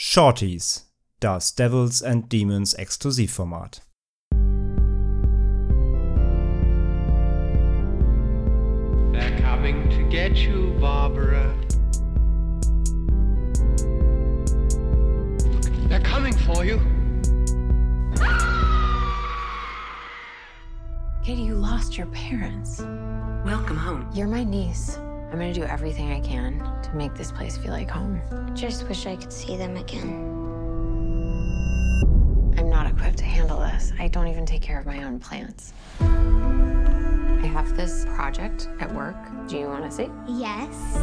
Shorties, das Devils and Demons Exklusivformat. They're coming to get you, Barbara. They're coming for you. Katie, you lost your parents. Welcome home. You're my niece. I'm gonna do everything I can to make this place feel like home. I just wish I could see them again. I'm not equipped to handle this. I don't even take care of my own plants. I have this project at work. Do you wanna see? Yes.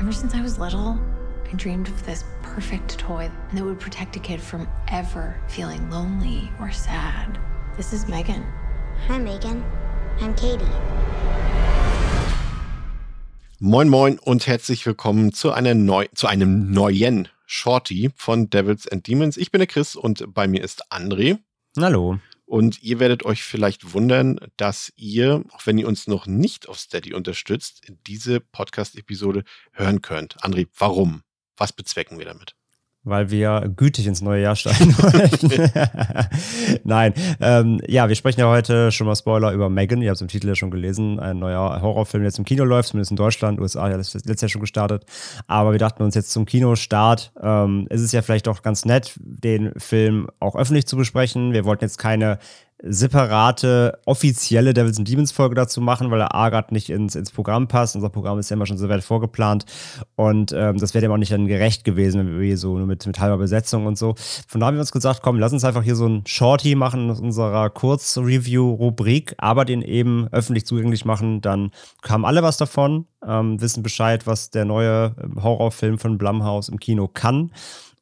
Ever since I was little, I dreamed of this perfect toy that would protect a kid from ever feeling lonely or sad. This is Megan. Hi, Megan. I'm Katie. Moin Moin und herzlich willkommen zu, einer neu, zu einem neuen Shorty von Devils and Demons. Ich bin der Chris und bei mir ist André. Hallo. Und ihr werdet euch vielleicht wundern, dass ihr, auch wenn ihr uns noch nicht auf Steady unterstützt, diese Podcast-Episode hören könnt. André, warum? Was bezwecken wir damit? Weil wir gütig ins neue Jahr steigen wollten. Nein, ähm, ja, wir sprechen ja heute schon mal Spoiler über Megan. Ihr habt es im Titel ja schon gelesen. Ein neuer Horrorfilm, der jetzt im Kino läuft, zumindest in Deutschland. USA das letztes Jahr schon gestartet. Aber wir dachten uns jetzt zum Kinostart, ähm, ist es ja vielleicht doch ganz nett, den Film auch öffentlich zu besprechen. Wir wollten jetzt keine separate offizielle Devils and Demons Folge dazu machen, weil er A gerade nicht ins, ins Programm passt. Unser Programm ist ja immer schon so weit vorgeplant und ähm, das wäre dem auch nicht dann gerecht gewesen, wenn wir hier so nur mit, mit halber Besetzung und so. Von da haben wir uns gesagt, komm, lass uns einfach hier so ein Shorty machen aus unserer Kurz-Review-Rubrik, aber den eben öffentlich zugänglich machen. Dann haben alle was davon, ähm, wissen Bescheid, was der neue Horrorfilm von Blumhouse im Kino kann.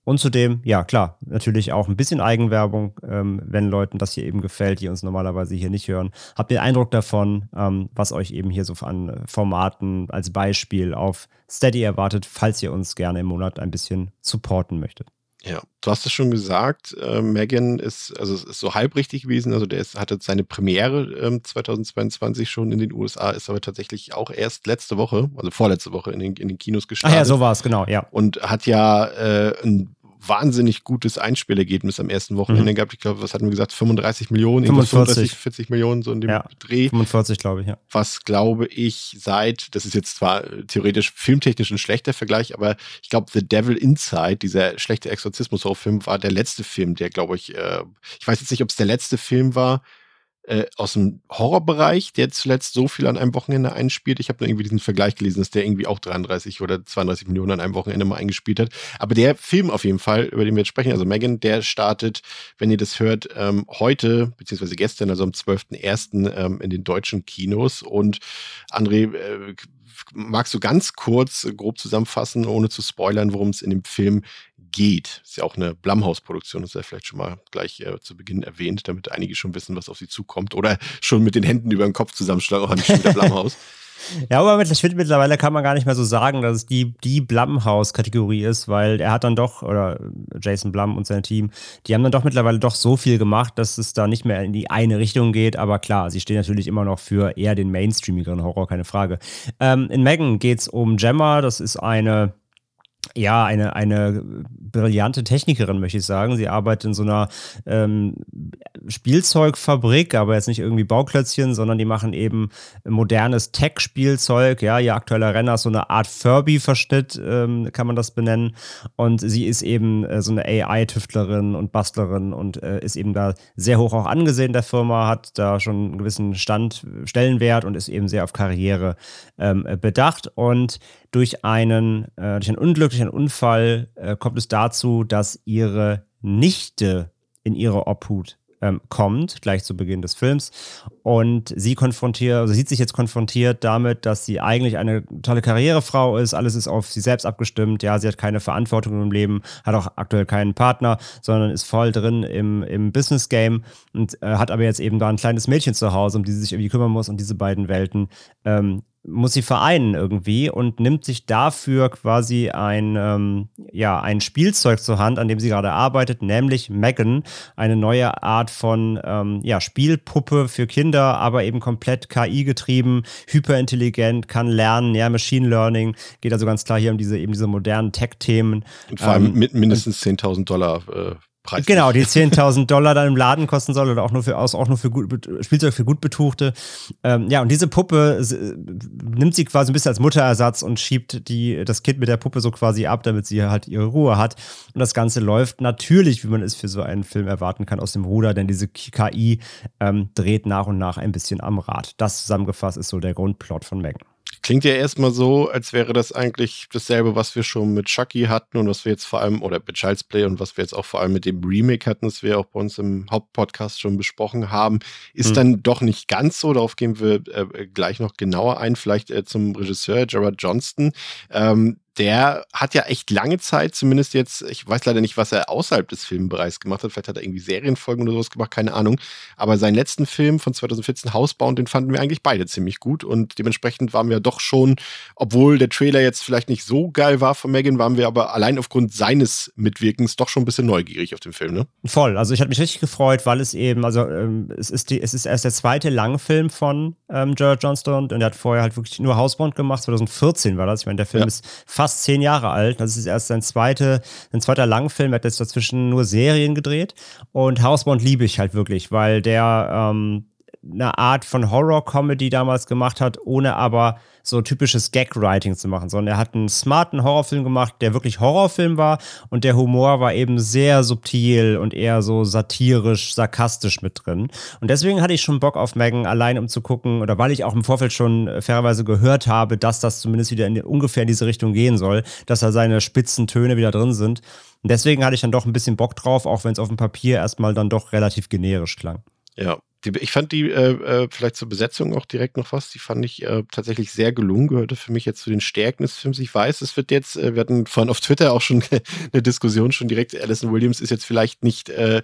Und zudem, ja klar, natürlich auch ein bisschen Eigenwerbung, ähm, wenn Leuten das hier eben gefällt, die uns normalerweise hier nicht hören. Habt ihr Eindruck davon, ähm, was euch eben hier so an Formaten als Beispiel auf Steady erwartet, falls ihr uns gerne im Monat ein bisschen supporten möchtet? Ja, du hast es schon gesagt, äh, Megan ist, also es ist so halb richtig gewesen, also der ist, hatte seine Premiere ähm, 2022 schon in den USA, ist aber tatsächlich auch erst letzte Woche, also vorletzte Woche in den, in den Kinos gestartet. Ach ja, so war es, genau, ja. Und hat ja äh, ein wahnsinnig gutes Einspielergebnis am ersten Wochenende mhm. gehabt. Ich glaube, was hatten wir gesagt? 35 Millionen, 45. 40 Millionen, so in dem ja, Dreh. 45, glaube ich, ja. Was glaube ich seit, das ist jetzt zwar theoretisch filmtechnisch ein schlechter Vergleich, aber ich glaube, The Devil Inside, dieser schlechte Exorzismus-Film, war der letzte Film, der, glaube ich, äh, ich weiß jetzt nicht, ob es der letzte Film war, äh, aus dem Horrorbereich, der zuletzt so viel an einem Wochenende einspielt. Ich habe nur irgendwie diesen Vergleich gelesen, dass der irgendwie auch 33 oder 32 Millionen an einem Wochenende mal eingespielt hat. Aber der Film auf jeden Fall, über den wir jetzt sprechen, also Megan, der startet, wenn ihr das hört, ähm, heute, beziehungsweise gestern, also am 12.01. Ähm, in den deutschen Kinos. Und André, äh, magst du ganz kurz, grob zusammenfassen, ohne zu spoilern, worum es in dem Film geht. Ist ja auch eine Blumhouse-Produktion, das ist ja vielleicht schon mal gleich äh, zu Beginn erwähnt, damit einige schon wissen, was auf sie zukommt. Oder schon mit den Händen über den Kopf zusammenschlagen, auch nicht der Blumhouse. Ja, aber ich finde, mittlerweile kann man gar nicht mehr so sagen, dass es die, die Blumhouse-Kategorie ist, weil er hat dann doch, oder Jason Blum und sein Team, die haben dann doch mittlerweile doch so viel gemacht, dass es da nicht mehr in die eine Richtung geht. Aber klar, sie stehen natürlich immer noch für eher den mainstreamigeren Horror, keine Frage. Ähm, in Megan geht es um Gemma, das ist eine ja, eine, eine brillante Technikerin, möchte ich sagen. Sie arbeitet in so einer ähm, Spielzeugfabrik, aber jetzt nicht irgendwie Bauklötzchen, sondern die machen eben modernes Tech-Spielzeug. Ja, ihr aktueller Renner ist so eine Art Furby-Verschnitt, ähm, kann man das benennen. Und sie ist eben äh, so eine AI-Tüftlerin und Bastlerin und äh, ist eben da sehr hoch auch angesehen der Firma, hat da schon einen gewissen Stand, Stellenwert und ist eben sehr auf Karriere ähm, bedacht. Und durch einen, äh, durch ein Unglück, durch einen Unfall äh, kommt es dazu, dass ihre Nichte in ihre Obhut ähm, kommt, gleich zu Beginn des Films. Und sie konfrontiert, also sieht sich jetzt konfrontiert damit, dass sie eigentlich eine tolle Karrierefrau ist. Alles ist auf sie selbst abgestimmt. Ja, sie hat keine Verantwortung im Leben, hat auch aktuell keinen Partner, sondern ist voll drin im, im Business Game und äh, hat aber jetzt eben da ein kleines Mädchen zu Hause, um die sie sich irgendwie kümmern muss und diese beiden Welten ähm, muss sie vereinen irgendwie und nimmt sich dafür quasi ein, ähm, ja, ein Spielzeug zur Hand, an dem sie gerade arbeitet, nämlich Megan, eine neue Art von ähm, ja, Spielpuppe für Kinder, aber eben komplett KI-getrieben, hyperintelligent, kann lernen, ja, Machine Learning, geht also ganz klar hier um diese, eben diese modernen Tech-Themen. Und vor allem ähm, mit mindestens 10.000 Dollar äh, Preis. Genau, die 10.000 Dollar dann im Laden kosten soll oder auch nur für, auch nur für gut, Spielzeug für gut Betuchte. Ähm, ja, und diese Puppe nimmt sie quasi ein bisschen als Mutterersatz und schiebt die, das Kind mit der Puppe so quasi ab, damit sie halt ihre Ruhe hat. Und das Ganze läuft natürlich, wie man es für so einen Film erwarten kann, aus dem Ruder, denn diese KI ähm, dreht nach und nach ein bisschen am Rad. Das zusammengefasst ist so der Grundplot von Megan. Klingt ja erstmal so, als wäre das eigentlich dasselbe, was wir schon mit Chucky hatten und was wir jetzt vor allem, oder mit Child's Play und was wir jetzt auch vor allem mit dem Remake hatten, das wir auch bei uns im Hauptpodcast schon besprochen haben. Ist mhm. dann doch nicht ganz so, darauf gehen wir äh, gleich noch genauer ein, vielleicht äh, zum Regisseur Gerard Johnston. Ähm, der hat ja echt lange Zeit, zumindest jetzt, ich weiß leider nicht, was er außerhalb des Filmbereichs gemacht hat. Vielleicht hat er irgendwie Serienfolgen oder sowas gemacht, keine Ahnung. Aber seinen letzten Film von 2014, Hausbauen, den fanden wir eigentlich beide ziemlich gut. Und dementsprechend waren wir doch schon, obwohl der Trailer jetzt vielleicht nicht so geil war von Megan, waren wir aber allein aufgrund seines Mitwirkens doch schon ein bisschen neugierig auf den Film, ne? Voll. Also ich hatte mich richtig gefreut, weil es eben, also ähm, es, ist die, es ist erst der zweite Langfilm von ähm, Jared Johnston und er hat vorher halt wirklich nur Hausbauen gemacht. 2014 war das. Ich meine, der Film ja. ist fast fast zehn Jahre alt. Das ist erst sein, zweite, sein zweiter Langfilm. Er hat jetzt dazwischen nur Serien gedreht. Und Housebound liebe ich halt wirklich, weil der ähm, eine Art von Horror-Comedy damals gemacht hat, ohne aber so typisches Gag-Writing zu machen, sondern er hat einen smarten Horrorfilm gemacht, der wirklich Horrorfilm war und der Humor war eben sehr subtil und eher so satirisch, sarkastisch mit drin. Und deswegen hatte ich schon Bock auf Megan, allein um zu gucken, oder weil ich auch im Vorfeld schon äh, fairerweise gehört habe, dass das zumindest wieder in, ungefähr in diese Richtung gehen soll, dass da seine spitzen Töne wieder drin sind. Und deswegen hatte ich dann doch ein bisschen Bock drauf, auch wenn es auf dem Papier erstmal dann doch relativ generisch klang. Ja, die, ich fand die äh, äh, vielleicht zur Besetzung auch direkt noch was. Die fand ich äh, tatsächlich sehr gelungen, gehörte für mich jetzt zu den Stärken des Films. Ich weiß, es wird jetzt, äh, wir hatten vorhin auf Twitter auch schon eine Diskussion schon direkt. Alison Williams ist jetzt vielleicht nicht äh,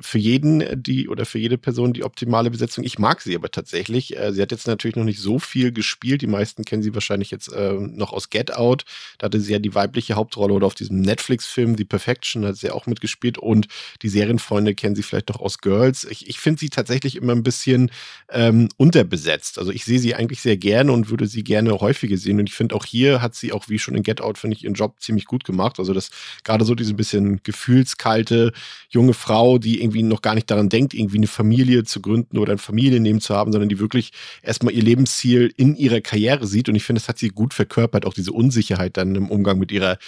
für jeden die oder für jede Person die optimale Besetzung. Ich mag sie aber tatsächlich. Äh, sie hat jetzt natürlich noch nicht so viel gespielt. Die meisten kennen sie wahrscheinlich jetzt noch aus Get Out. Da hatte sie ja die weibliche Hauptrolle oder auf diesem Netflix-Film The Perfection da hat sie ja auch mitgespielt und die Serienfreunde kennen sie vielleicht noch aus Girls. Ich, ich finde sie tatsächlich tatsächlich immer ein bisschen ähm, unterbesetzt. Also ich sehe sie eigentlich sehr gerne und würde sie gerne häufiger sehen. Und ich finde auch hier hat sie auch wie schon in Get Out, finde ich, ihren Job ziemlich gut gemacht. Also das gerade so diese bisschen gefühlskalte junge Frau, die irgendwie noch gar nicht daran denkt, irgendwie eine Familie zu gründen oder ein Familienleben zu haben, sondern die wirklich erstmal ihr Lebensziel in ihrer Karriere sieht. Und ich finde, das hat sie gut verkörpert, auch diese Unsicherheit dann im Umgang mit ihrer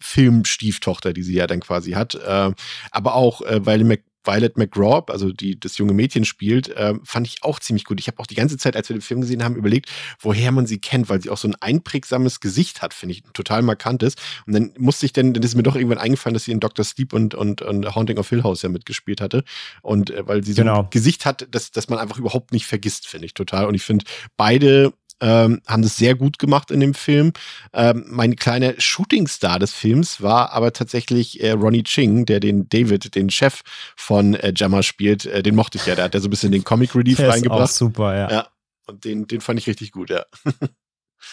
Filmstieftochter, die sie ja dann quasi hat. Äh, aber auch, äh, weil Mac Violet McGraw, also die das junge Mädchen spielt, äh, fand ich auch ziemlich gut. Ich habe auch die ganze Zeit, als wir den Film gesehen haben, überlegt, woher man sie kennt, weil sie auch so ein einprägsames Gesicht hat, finde ich, total markantes. Und dann musste ich dann, dann ist mir doch irgendwann eingefallen, dass sie in Dr. Sleep und, und, und Haunting of Hill House ja mitgespielt hatte. Und äh, weil sie so genau. ein Gesicht hat, das, das man einfach überhaupt nicht vergisst, finde ich total. Und ich finde, beide ähm, haben das sehr gut gemacht in dem Film. Ähm, mein kleiner Shootingstar des Films war aber tatsächlich äh, Ronnie Ching, der den David, den Chef von äh, Jammer spielt. Äh, den mochte ich ja. Der hat ja so ein bisschen den Comic Relief der reingebracht. Ist auch super, ja. ja. Und den, den fand ich richtig gut, ja.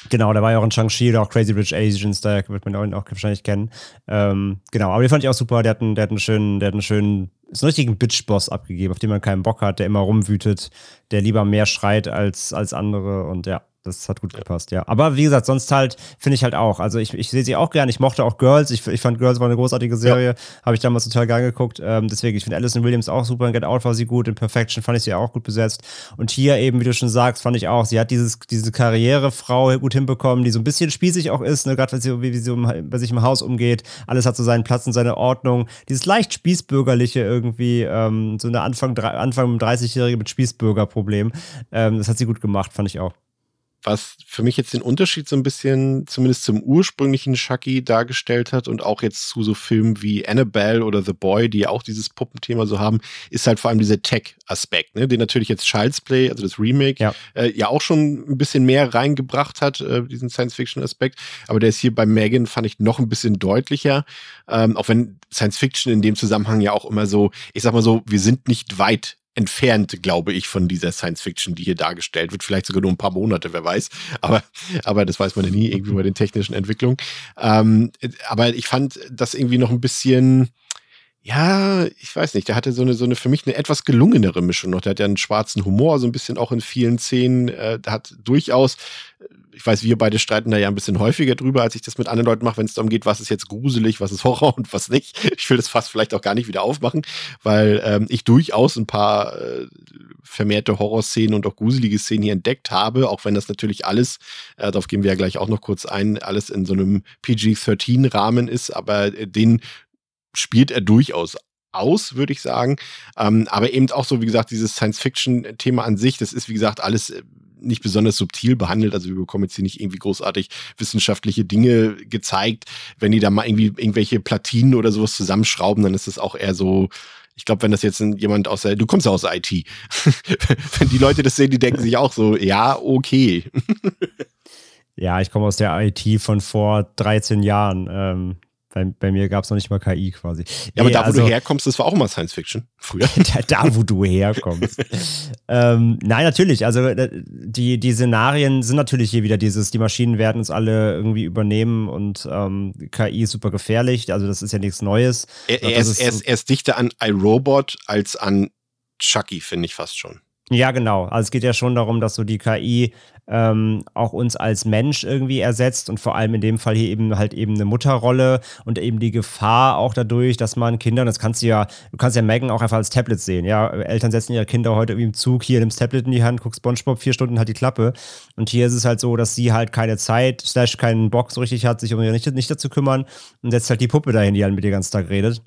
Genau, der war ja auch in Shang-Chi oder auch Crazy Rich Asians, da wird man ihn auch wahrscheinlich kennen. Ähm, genau, aber den fand ich auch super. Der hat einen, der hat einen schönen, der hat einen schönen, so einen richtigen Bitch-Boss abgegeben, auf den man keinen Bock hat, der immer rumwütet, der lieber mehr schreit als, als andere und ja, das hat gut gepasst, ja. Aber wie gesagt, sonst halt finde ich halt auch. Also ich, ich sehe sie auch gerne. Ich mochte auch Girls. Ich, ich fand Girls war eine großartige Serie. Ja. Habe ich damals total gern geguckt. Ähm, deswegen, ich finde Alison Williams auch super. In Get Out war sie gut. In Perfection fand ich sie auch gut besetzt. Und hier eben, wie du schon sagst, fand ich auch, sie hat dieses, diese Karrierefrau gut hinbekommen, die so ein bisschen spießig auch ist, ne? gerade wenn sie, wie sie um, bei sich im Haus umgeht. Alles hat so seinen Platz und seine Ordnung. Dieses leicht spießbürgerliche irgendwie, ähm, so eine Anfang, Anfang 30-Jährige mit Spießbürgerproblem. Ähm, das hat sie gut gemacht, fand ich auch was für mich jetzt den Unterschied so ein bisschen, zumindest zum ursprünglichen Chucky dargestellt hat und auch jetzt zu so Filmen wie Annabelle oder The Boy, die ja auch dieses Puppenthema so haben, ist halt vor allem dieser Tech-Aspekt, ne? den natürlich jetzt Child's Play, also das Remake, ja. Äh, ja auch schon ein bisschen mehr reingebracht hat, äh, diesen Science-Fiction-Aspekt. Aber der ist hier bei Megan, fand ich, noch ein bisschen deutlicher. Ähm, auch wenn Science-Fiction in dem Zusammenhang ja auch immer so, ich sag mal so, wir sind nicht weit entfernt, glaube ich, von dieser Science Fiction, die hier dargestellt wird. Vielleicht sogar nur ein paar Monate, wer weiß. Aber, aber das weiß man ja nie irgendwie bei den technischen Entwicklungen. Ähm, aber ich fand das irgendwie noch ein bisschen, ja, ich weiß nicht, der hatte so eine, so eine für mich eine etwas gelungenere Mischung noch. Der hat ja einen schwarzen Humor, so ein bisschen auch in vielen Szenen. Äh, der hat durchaus, äh, ich weiß, wir beide streiten da ja ein bisschen häufiger drüber, als ich das mit anderen Leuten mache, wenn es darum geht, was ist jetzt gruselig, was ist Horror und was nicht. Ich will das fast vielleicht auch gar nicht wieder aufmachen, weil ähm, ich durchaus ein paar äh, vermehrte Horrorszenen und auch gruselige Szenen hier entdeckt habe, auch wenn das natürlich alles, äh, darauf gehen wir ja gleich auch noch kurz ein, alles in so einem PG-13-Rahmen ist, aber äh, den spielt er durchaus aus, würde ich sagen. Ähm, aber eben auch so, wie gesagt, dieses Science-Fiction-Thema an sich, das ist, wie gesagt, alles äh, nicht besonders subtil behandelt. Also wir bekommen jetzt hier nicht irgendwie großartig wissenschaftliche Dinge gezeigt. Wenn die da mal irgendwie irgendwelche Platinen oder sowas zusammenschrauben, dann ist das auch eher so, ich glaube, wenn das jetzt jemand aus der, du kommst ja aus der IT. wenn die Leute das sehen, die denken sich auch so, ja, okay. ja, ich komme aus der IT von vor 13 Jahren. Ähm, bei, bei mir gab es noch nicht mal KI quasi. Ja, aber da, wo also, du herkommst, das war auch mal Science Fiction früher. da, da wo du herkommst. ähm, nein, natürlich. Also äh, die, die Szenarien sind natürlich hier wieder dieses, die Maschinen werden uns alle irgendwie übernehmen und ähm, KI ist super gefährlich. Also das ist ja nichts Neues. Er, er, ist, er, ist, er ist dichter an iRobot als an Chucky, finde ich fast schon. Ja, genau. Also es geht ja schon darum, dass so die KI ähm, auch uns als Mensch irgendwie ersetzt und vor allem in dem Fall hier eben halt eben eine Mutterrolle und eben die Gefahr auch dadurch, dass man Kindern, das kannst du ja, du kannst ja Megan auch einfach als Tablet sehen, ja. Eltern setzen ihre Kinder heute irgendwie im Zug, hier nimmst Tablet in die Hand, guckst Spongebob, vier Stunden hat die Klappe. Und hier ist es halt so, dass sie halt keine Zeit, slash keinen Bock so richtig hat, sich um ihre Nichte, Nichte zu kümmern und setzt halt die Puppe dahin, die halt mit ihr ganzen Tag redet.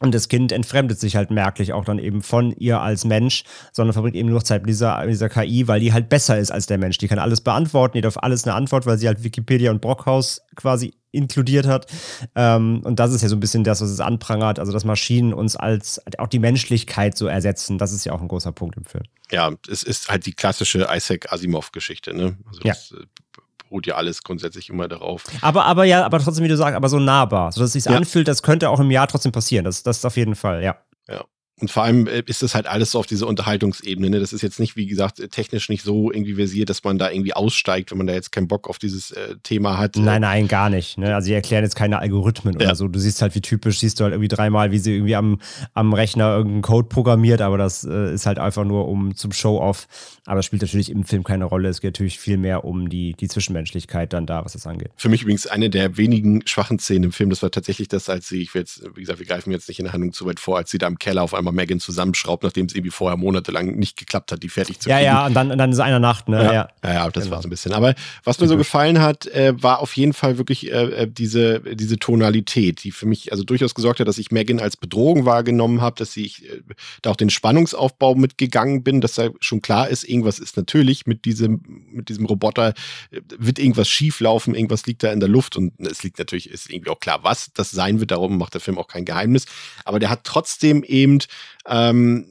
Und das Kind entfremdet sich halt merklich auch dann eben von ihr als Mensch, sondern verbringt eben nur Zeit mit dieser, dieser KI, weil die halt besser ist als der Mensch. Die kann alles beantworten, die darf alles eine Antwort, weil sie halt Wikipedia und Brockhaus quasi inkludiert hat. Ähm, und das ist ja so ein bisschen das, was es anprangert, also dass Maschinen uns als auch die Menschlichkeit so ersetzen. Das ist ja auch ein großer Punkt im Film. Ja, es ist halt die klassische Isaac Asimov-Geschichte, ne? Also das, ja. Äh, beruht ja alles grundsätzlich immer darauf. Aber, aber ja, aber trotzdem, wie du sagst, aber so nahbar, sodass es sich ja. anfühlt, das könnte auch im Jahr trotzdem passieren. Das, das auf jeden Fall, ja. Ja. Und vor allem äh, ist das halt alles so auf dieser Unterhaltungsebene. Ne? Das ist jetzt nicht, wie gesagt, technisch nicht so irgendwie versiert, dass man da irgendwie aussteigt, wenn man da jetzt keinen Bock auf dieses äh, Thema hat. Nein, nein, gar nicht. Ne? Also, sie erklären jetzt keine Algorithmen ja. oder so. Du siehst halt, wie typisch, siehst du halt irgendwie dreimal, wie sie irgendwie am, am Rechner irgendeinen Code programmiert, aber das äh, ist halt einfach nur um zum Show-Off. Aber das spielt natürlich im Film keine Rolle. Es geht natürlich viel mehr um die, die Zwischenmenschlichkeit dann da, was das angeht. Für mich übrigens eine der wenigen schwachen Szenen im Film, das war tatsächlich das, als sie, ich will jetzt, wie gesagt, wir greifen jetzt nicht in der Handlung zu weit vor, als sie da im Keller auf einmal Megan zusammenschreibt geschraubt, nachdem es irgendwie vorher monatelang nicht geklappt hat, die fertig zu kriegen. Ja, ja, und dann, und dann ist einer Nacht, ne? Ja, ja, ja, ja das genau. war so ein bisschen. Aber was mir so gefallen hat, äh, war auf jeden Fall wirklich äh, äh, diese, diese Tonalität, die für mich also durchaus gesorgt hat, dass ich Megan als Bedrohung wahrgenommen habe, dass ich äh, da auch den Spannungsaufbau mitgegangen bin, dass da schon klar ist, irgendwas ist natürlich mit diesem, mit diesem Roboter, äh, wird irgendwas schieflaufen, irgendwas liegt da in der Luft und es liegt natürlich, ist irgendwie auch klar, was das sein wird, darum macht der Film auch kein Geheimnis. Aber der hat trotzdem eben ähm,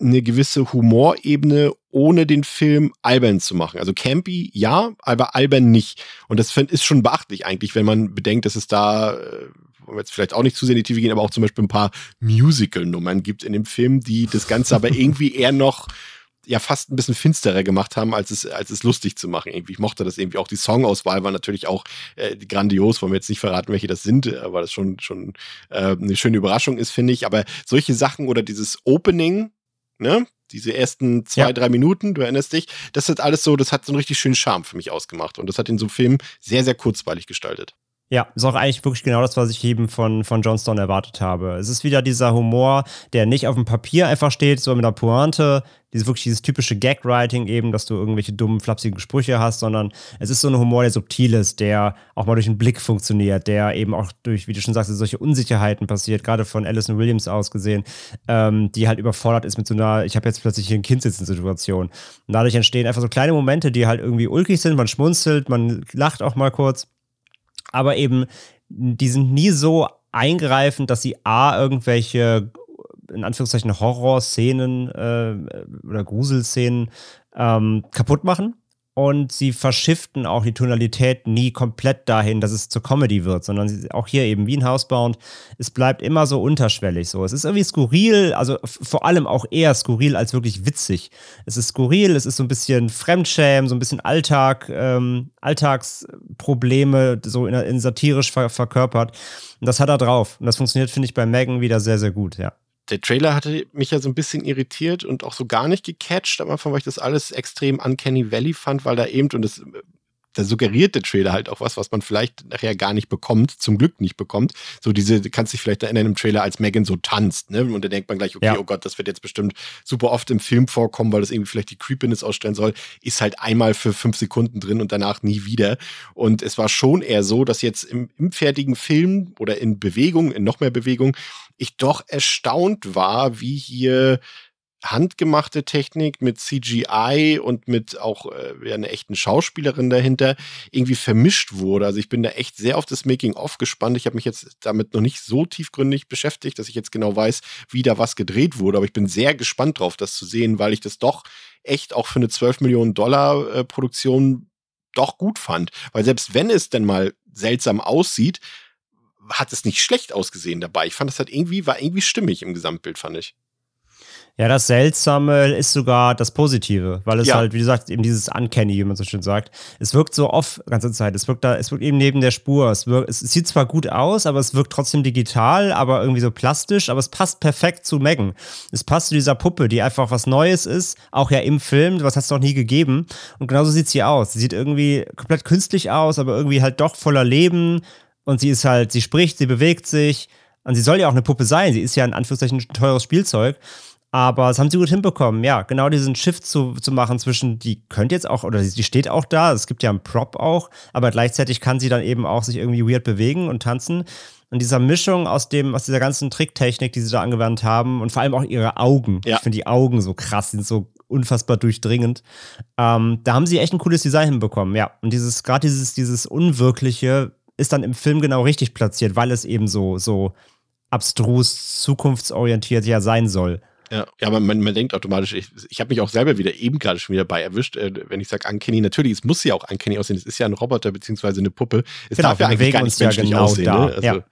eine gewisse Humorebene, ohne den Film albern zu machen. Also campy, ja, aber albern nicht. Und das ist schon beachtlich eigentlich, wenn man bedenkt, dass es da, äh, wollen wir jetzt vielleicht auch nicht zu sehr in die Tiefe gehen, aber auch zum Beispiel ein paar Musical-Nummern gibt in dem Film, die das Ganze aber irgendwie eher noch ja fast ein bisschen finsterer gemacht haben, als es, als es lustig zu machen. Irgendwie. Ich mochte das irgendwie auch. Die Songauswahl war natürlich auch äh, grandios, wollen wir jetzt nicht verraten, welche das sind, äh, weil das schon, schon äh, eine schöne Überraschung ist, finde ich. Aber solche Sachen oder dieses Opening, ne? Diese ersten zwei, ja. drei Minuten, du erinnerst dich, das ist alles so, das hat so einen richtig schönen Charme für mich ausgemacht. Und das hat in so einem Film sehr, sehr kurzweilig gestaltet. Ja, ist auch eigentlich wirklich genau das, was ich eben von, von John Stone erwartet habe. Es ist wieder dieser Humor, der nicht auf dem Papier einfach steht, so mit einer Pointe, dieses wirklich dieses typische Gag-Writing eben, dass du irgendwelche dummen, flapsigen Sprüche hast, sondern es ist so ein Humor, der subtil ist, der auch mal durch den Blick funktioniert, der eben auch durch, wie du schon sagst, solche Unsicherheiten passiert, gerade von Alison Williams aus gesehen, ähm, die halt überfordert ist mit so einer, ich habe jetzt plötzlich hier ein Kind sitzen Situation. Und dadurch entstehen einfach so kleine Momente, die halt irgendwie ulkig sind, man schmunzelt, man lacht auch mal kurz aber eben, die sind nie so eingreifend, dass sie A, irgendwelche, in Anführungszeichen, Horrorszenen äh, oder Gruselszenen ähm, kaputt machen. Und sie verschifften auch die Tonalität nie komplett dahin, dass es zur Comedy wird, sondern sie, auch hier eben wie ein Housebound, es bleibt immer so unterschwellig so. Es ist irgendwie skurril, also vor allem auch eher skurril als wirklich witzig. Es ist skurril, es ist so ein bisschen Fremdschämen, so ein bisschen Alltag, ähm, Alltagsprobleme so in, in satirisch ver verkörpert. Und das hat er drauf. Und das funktioniert, finde ich, bei Megan wieder sehr, sehr gut, ja der Trailer hatte mich ja so ein bisschen irritiert und auch so gar nicht gecatcht am Anfang, weil ich das alles extrem Uncanny Valley fand, weil da eben, und das da suggeriert der Trailer halt auch was, was man vielleicht nachher gar nicht bekommt, zum Glück nicht bekommt. So diese, du kannst dich vielleicht erinnern im Trailer, als Megan so tanzt, ne? Und da denkt man gleich, okay, ja. oh Gott, das wird jetzt bestimmt super oft im Film vorkommen, weil das irgendwie vielleicht die Creepiness ausstellen soll. Ist halt einmal für fünf Sekunden drin und danach nie wieder. Und es war schon eher so, dass jetzt im, im fertigen Film oder in Bewegung, in noch mehr Bewegung, ich doch erstaunt war, wie hier handgemachte Technik mit CGI und mit auch äh, einer echten Schauspielerin dahinter irgendwie vermischt wurde. Also ich bin da echt sehr auf das Making-of gespannt. Ich habe mich jetzt damit noch nicht so tiefgründig beschäftigt, dass ich jetzt genau weiß, wie da was gedreht wurde. Aber ich bin sehr gespannt drauf, das zu sehen, weil ich das doch echt auch für eine 12 Millionen Dollar äh, Produktion doch gut fand. Weil selbst wenn es denn mal seltsam aussieht, hat es nicht schlecht ausgesehen dabei. Ich fand, das hat irgendwie, war irgendwie stimmig im Gesamtbild, fand ich. Ja, das Seltsame ist sogar das Positive, weil es ja. halt, wie gesagt, eben dieses Uncanny, wie man so schön sagt. Es wirkt so off ganze Zeit. Es wirkt da, es wirkt eben neben der Spur. Es, wirkt, es sieht zwar gut aus, aber es wirkt trotzdem digital, aber irgendwie so plastisch, aber es passt perfekt zu Megan. Es passt zu dieser Puppe, die einfach was Neues ist, auch ja im Film, was hat es noch nie gegeben. Und genauso sieht sie aus. Sie sieht irgendwie komplett künstlich aus, aber irgendwie halt doch voller Leben. Und sie ist halt, sie spricht, sie bewegt sich. Und sie soll ja auch eine Puppe sein. Sie ist ja in Anführungszeichen ein teures Spielzeug. Aber das haben sie gut hinbekommen, ja, genau diesen Shift zu, zu machen zwischen, die könnte jetzt auch, oder die steht auch da, es gibt ja einen Prop auch, aber gleichzeitig kann sie dann eben auch sich irgendwie weird bewegen und tanzen. Und dieser Mischung aus dem, aus dieser ganzen Tricktechnik, die sie da angewandt haben und vor allem auch ihre Augen. Ja. Ich finde die Augen so krass, sind so unfassbar durchdringend. Ähm, da haben sie echt ein cooles Design hinbekommen, ja. Und dieses, gerade dieses, dieses Unwirkliche ist dann im Film genau richtig platziert, weil es eben so, so abstrus, zukunftsorientiert ja sein soll. Ja, ja aber man, man denkt automatisch, ich, ich habe mich auch selber wieder eben gerade schon wieder bei erwischt, äh, wenn ich sage Uncanny, natürlich, es muss ja auch Uncanny aussehen, es ist ja ein Roboter beziehungsweise eine Puppe. Es genau, darf ja eigentlich gar nicht menschlich genau aussehen. Da. Ne? Also, ja.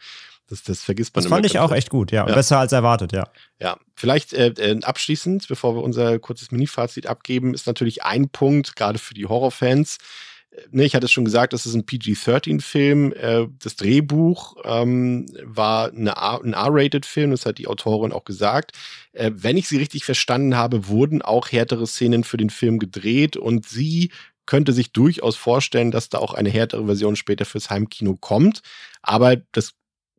Das, das vergisst man Das fand ich auch echt gut, ja. ja. Besser als erwartet, ja. Ja, vielleicht äh, äh, abschließend, bevor wir unser kurzes Mini-Fazit abgeben, ist natürlich ein Punkt, gerade für die Horrorfans, ne, ich hatte es schon gesagt, das ist ein PG-13-Film. Äh, das Drehbuch ähm, war eine ein R-Rated-Film, das hat die Autorin auch gesagt. Äh, wenn ich sie richtig verstanden habe, wurden auch härtere Szenen für den Film gedreht und sie könnte sich durchaus vorstellen, dass da auch eine härtere Version später fürs Heimkino kommt. Aber das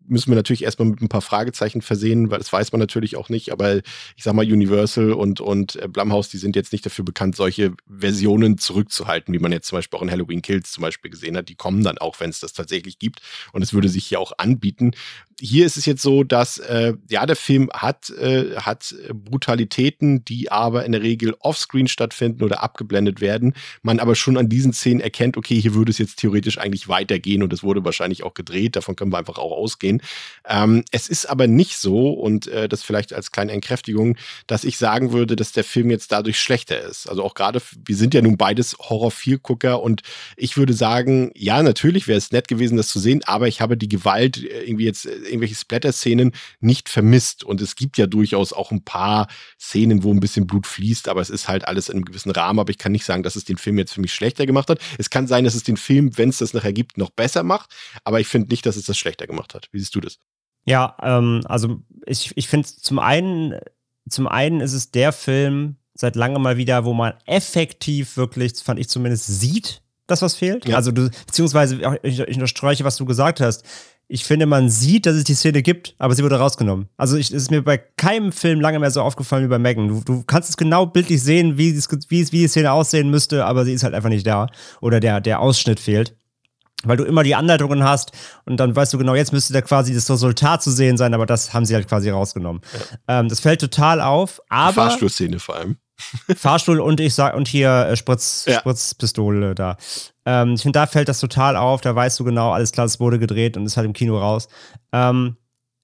müssen wir natürlich erstmal mit ein paar Fragezeichen versehen, weil das weiß man natürlich auch nicht. Aber ich sag mal, Universal und, und äh, Blumhouse, die sind jetzt nicht dafür bekannt, solche Versionen zurückzuhalten, wie man jetzt zum Beispiel auch in Halloween Kills zum Beispiel gesehen hat. Die kommen dann auch, wenn es das tatsächlich gibt. Und es würde sich hier auch anbieten hier ist es jetzt so, dass äh, ja der Film hat äh, hat Brutalitäten, die aber in der Regel offscreen stattfinden oder abgeblendet werden. Man aber schon an diesen Szenen erkennt, okay, hier würde es jetzt theoretisch eigentlich weitergehen und es wurde wahrscheinlich auch gedreht. Davon können wir einfach auch ausgehen. Ähm, es ist aber nicht so und äh, das vielleicht als kleine Entkräftigung, dass ich sagen würde, dass der Film jetzt dadurch schlechter ist. Also auch gerade, wir sind ja nun beides Horror-Viel-Gucker und ich würde sagen, ja, natürlich wäre es nett gewesen, das zu sehen, aber ich habe die Gewalt äh, irgendwie jetzt äh, irgendwelche Splatter-Szenen nicht vermisst. Und es gibt ja durchaus auch ein paar Szenen, wo ein bisschen Blut fließt, aber es ist halt alles in einem gewissen Rahmen. Aber ich kann nicht sagen, dass es den Film jetzt für mich schlechter gemacht hat. Es kann sein, dass es den Film, wenn es das nachher gibt, noch besser macht. Aber ich finde nicht, dass es das schlechter gemacht hat. Wie siehst du das? Ja, ähm, also ich, ich finde zum einen, zum einen ist es der Film seit langem mal wieder, wo man effektiv wirklich, fand ich zumindest, sieht, dass was fehlt. Ja. Also du, beziehungsweise ich, ich unterstreiche, was du gesagt hast ich finde, man sieht, dass es die Szene gibt, aber sie wurde rausgenommen. Also es ist mir bei keinem Film lange mehr so aufgefallen wie bei Megan. Du, du kannst es genau bildlich sehen, wie, es, wie, wie die Szene aussehen müsste, aber sie ist halt einfach nicht da. Oder der, der Ausschnitt fehlt. Weil du immer die Anleitungen hast und dann weißt du genau, jetzt müsste da quasi das Resultat zu sehen sein, aber das haben sie halt quasi rausgenommen. Ja. Ähm, das fällt total auf, aber. Fahrstuhlszene vor allem. Fahrstuhl und ich sag, und hier äh, Spritz, ja. Spritzpistole da. Ähm, ich finde, da fällt das total auf, da weißt du genau, alles klar, es wurde gedreht und ist halt im Kino raus. Ähm,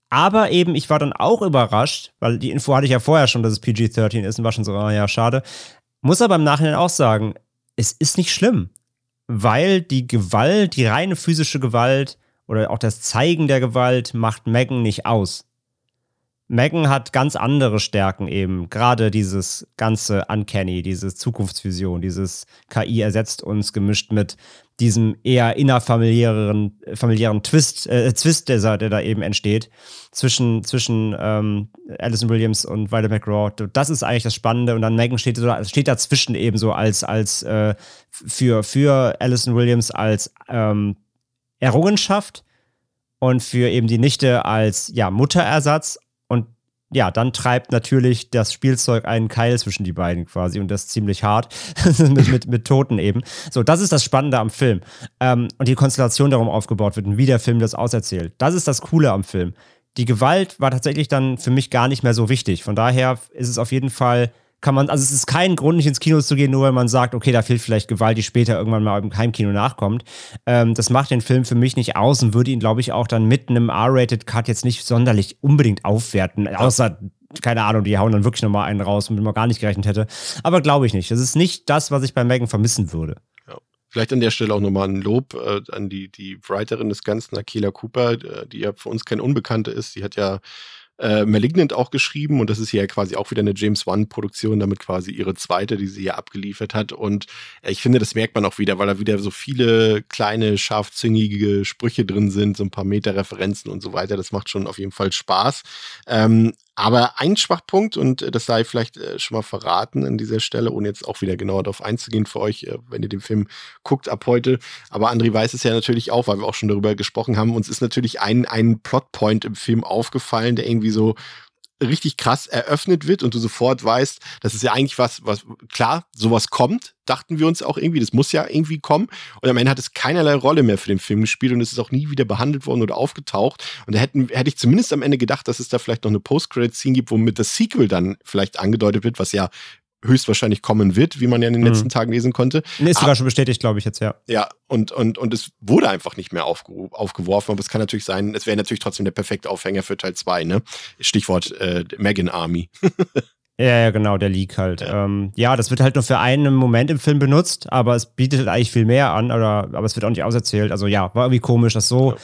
aber eben, ich war dann auch überrascht, weil die Info hatte ich ja vorher schon, dass es PG-13 ist und war schon so, oh ja, schade. Muss aber im Nachhinein auch sagen, es ist nicht schlimm, weil die Gewalt, die reine physische Gewalt oder auch das Zeigen der Gewalt macht Megan nicht aus. Megan hat ganz andere Stärken eben. Gerade dieses ganze Uncanny, diese Zukunftsvision, dieses KI ersetzt uns gemischt mit diesem eher innerfamiliären familiären Twist, äh, Twist, der, der da eben entsteht zwischen, zwischen ähm, Alison Williams und Violet McGraw. Das ist eigentlich das Spannende. Und dann Megan steht, steht dazwischen eben so als, als äh, für, für Alison Williams als ähm, Errungenschaft und für eben die Nichte als ja, Mutterersatz ja, dann treibt natürlich das Spielzeug einen Keil zwischen die beiden quasi und das ziemlich hart mit, mit, mit Toten eben. So, das ist das Spannende am Film. Ähm, und die Konstellation darum aufgebaut wird und wie der Film das auserzählt. Das ist das Coole am Film. Die Gewalt war tatsächlich dann für mich gar nicht mehr so wichtig. Von daher ist es auf jeden Fall kann man, also es ist kein Grund, nicht ins Kino zu gehen, nur weil man sagt, okay, da fehlt vielleicht Gewalt, die später irgendwann mal im Heimkino nachkommt. Ähm, das macht den Film für mich nicht aus und würde ihn, glaube ich, auch dann mit einem R-Rated Cut jetzt nicht sonderlich unbedingt aufwerten, außer keine Ahnung, die hauen dann wirklich nochmal einen raus, womit man gar nicht gerechnet hätte. Aber glaube ich nicht. Das ist nicht das, was ich bei Megan vermissen würde. Ja. Vielleicht an der Stelle auch nochmal ein Lob äh, an die, die Writerin des Ganzen, Akela Cooper, äh, die ja für uns kein Unbekannte ist. Die hat ja äh, Malignant auch geschrieben und das ist ja quasi auch wieder eine James Wan-Produktion, damit quasi ihre zweite, die sie hier abgeliefert hat. Und äh, ich finde, das merkt man auch wieder, weil da wieder so viele kleine, scharfzüngige Sprüche drin sind, so ein paar Meta-Referenzen und so weiter. Das macht schon auf jeden Fall Spaß. Ähm, aber ein Schwachpunkt, und äh, das sei vielleicht äh, schon mal verraten an dieser Stelle, ohne jetzt auch wieder genauer darauf einzugehen für euch, äh, wenn ihr den Film guckt ab heute. Aber André weiß es ja natürlich auch, weil wir auch schon darüber gesprochen haben. Uns ist natürlich ein, ein Plotpoint im Film aufgefallen, der irgendwie so richtig krass eröffnet wird und du sofort weißt, das ist ja eigentlich was, was klar, sowas kommt, dachten wir uns auch irgendwie, das muss ja irgendwie kommen. Und am Ende hat es keinerlei Rolle mehr für den Film gespielt und es ist auch nie wieder behandelt worden oder aufgetaucht. Und da hätten, hätte ich zumindest am Ende gedacht, dass es da vielleicht noch eine Post-Credit-Scene gibt, womit das Sequel dann vielleicht angedeutet wird, was ja höchstwahrscheinlich kommen wird, wie man ja in den mhm. letzten Tagen lesen konnte. Nee, ist sogar schon bestätigt, glaube ich jetzt, ja. Ja, und, und, und es wurde einfach nicht mehr aufge aufgeworfen, aber es kann natürlich sein, es wäre natürlich trotzdem der perfekte Aufhänger für Teil 2, ne? Stichwort äh, Megan Army. Ja, ja, genau, der Leak halt. Ja. Ähm, ja. das wird halt nur für einen Moment im Film benutzt, aber es bietet halt eigentlich viel mehr an, oder, aber es wird auch nicht auserzählt. Also ja, war irgendwie komisch, das so ja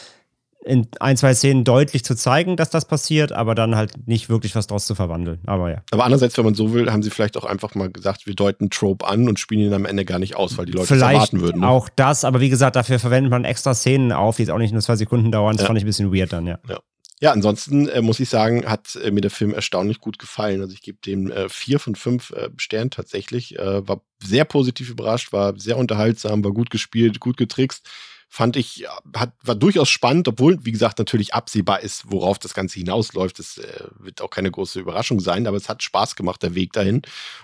in ein, zwei Szenen deutlich zu zeigen, dass das passiert, aber dann halt nicht wirklich was draus zu verwandeln. Aber ja. Aber andererseits, wenn man so will, haben sie vielleicht auch einfach mal gesagt, wir deuten Trope an und spielen ihn am Ende gar nicht aus, weil die Leute vielleicht es erwarten würden. Ne? Auch das, aber wie gesagt, dafür verwendet man extra Szenen auf, die jetzt auch nicht nur zwei Sekunden dauern. Das ja. fand ich ein bisschen weird dann, ja. Ja. Ja, ansonsten äh, muss ich sagen, hat äh, mir der Film erstaunlich gut gefallen. Also ich gebe dem äh, vier von fünf äh, Sternen tatsächlich. Äh, war sehr positiv überrascht, war sehr unterhaltsam, war gut gespielt, gut getrickst fand ich, hat, war durchaus spannend, obwohl, wie gesagt, natürlich absehbar ist, worauf das Ganze hinausläuft. Das äh, wird auch keine große Überraschung sein, aber es hat Spaß gemacht, der Weg dahin.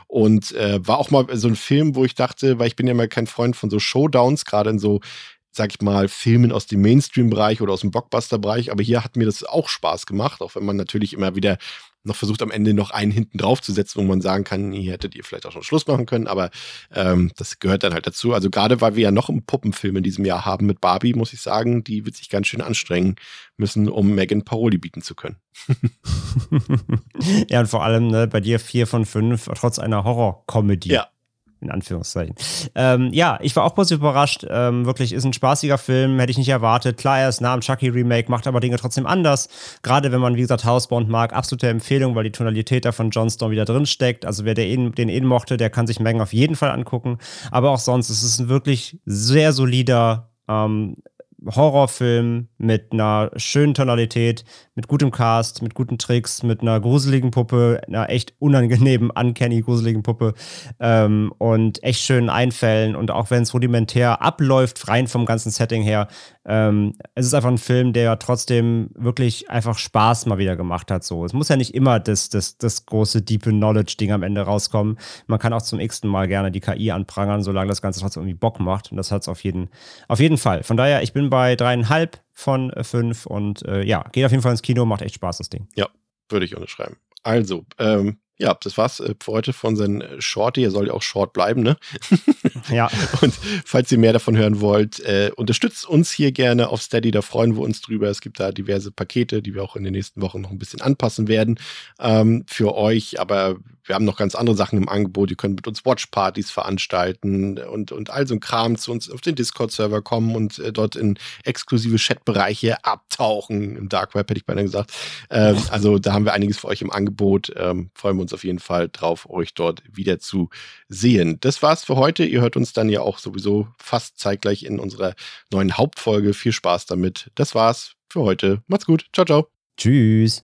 Und äh, war auch mal so ein Film, wo ich dachte, weil ich bin ja mal kein Freund von so Showdowns, gerade in so sag ich mal, Filmen aus dem Mainstream-Bereich oder aus dem Blockbuster-Bereich. Aber hier hat mir das auch Spaß gemacht, auch wenn man natürlich immer wieder noch versucht, am Ende noch einen hinten drauf zu setzen, wo man sagen kann, hier hättet ihr vielleicht auch schon Schluss machen können, aber ähm, das gehört dann halt dazu. Also gerade weil wir ja noch einen Puppenfilm in diesem Jahr haben mit Barbie, muss ich sagen, die wird sich ganz schön anstrengen müssen, um Megan Paroli bieten zu können. ja, und vor allem ne, bei dir vier von fünf, trotz einer Horror-Comedy. Ja, in Anführungszeichen. Ähm, ja, ich war auch positiv überrascht. Ähm, wirklich ist ein spaßiger Film, hätte ich nicht erwartet. Klar, er ist nah am Chucky-Remake, macht aber Dinge trotzdem anders. Gerade wenn man, wie gesagt, Housebound mag, absolute Empfehlung, weil die Tonalität da von John Stone wieder drin steckt. Also wer den, den eh mochte, der kann sich Mengen auf jeden Fall angucken. Aber auch sonst, es ist ein wirklich sehr solider ähm, Horrorfilm mit einer schönen Tonalität, mit gutem Cast, mit guten Tricks, mit einer gruseligen Puppe, einer echt unangenehmen, uncanny gruseligen Puppe ähm, und echt schönen Einfällen. Und auch wenn es rudimentär abläuft, rein vom ganzen Setting her, ähm, es ist einfach ein Film, der trotzdem wirklich einfach Spaß mal wieder gemacht hat. So. Es muss ja nicht immer das, das, das große Deep Knowledge-Ding am Ende rauskommen. Man kann auch zum x-ten Mal gerne die KI anprangern, solange das Ganze trotzdem irgendwie Bock macht. Und das hat es auf jeden, auf jeden Fall. Von daher, ich bin bei dreieinhalb von fünf und äh, ja, geht auf jeden Fall ins Kino, macht echt Spaß, das Ding. Ja, würde ich unterschreiben. Also, ähm, ja, das war's äh, für heute von seinem Shorty. Er soll ja auch short bleiben, ne? Ja. Und falls ihr mehr davon hören wollt, äh, unterstützt uns hier gerne auf Steady, da freuen wir uns drüber. Es gibt da diverse Pakete, die wir auch in den nächsten Wochen noch ein bisschen anpassen werden ähm, für euch. Aber wir haben noch ganz andere Sachen im Angebot. Ihr könnt mit uns Watchpartys veranstalten und, und all so ein Kram zu uns auf den Discord-Server kommen und äh, dort in exklusive Chatbereiche abtauchen. Im Dark Web hätte ich beinahe gesagt. Ähm, also da haben wir einiges für euch im Angebot. Ähm, freuen wir uns auf jeden Fall drauf, euch dort wieder zu sehen. Das war's für heute. Ihr hört uns dann ja auch sowieso fast zeitgleich in unserer neuen Hauptfolge. Viel Spaß damit. Das war's für heute. Macht's gut. Ciao, ciao. Tschüss.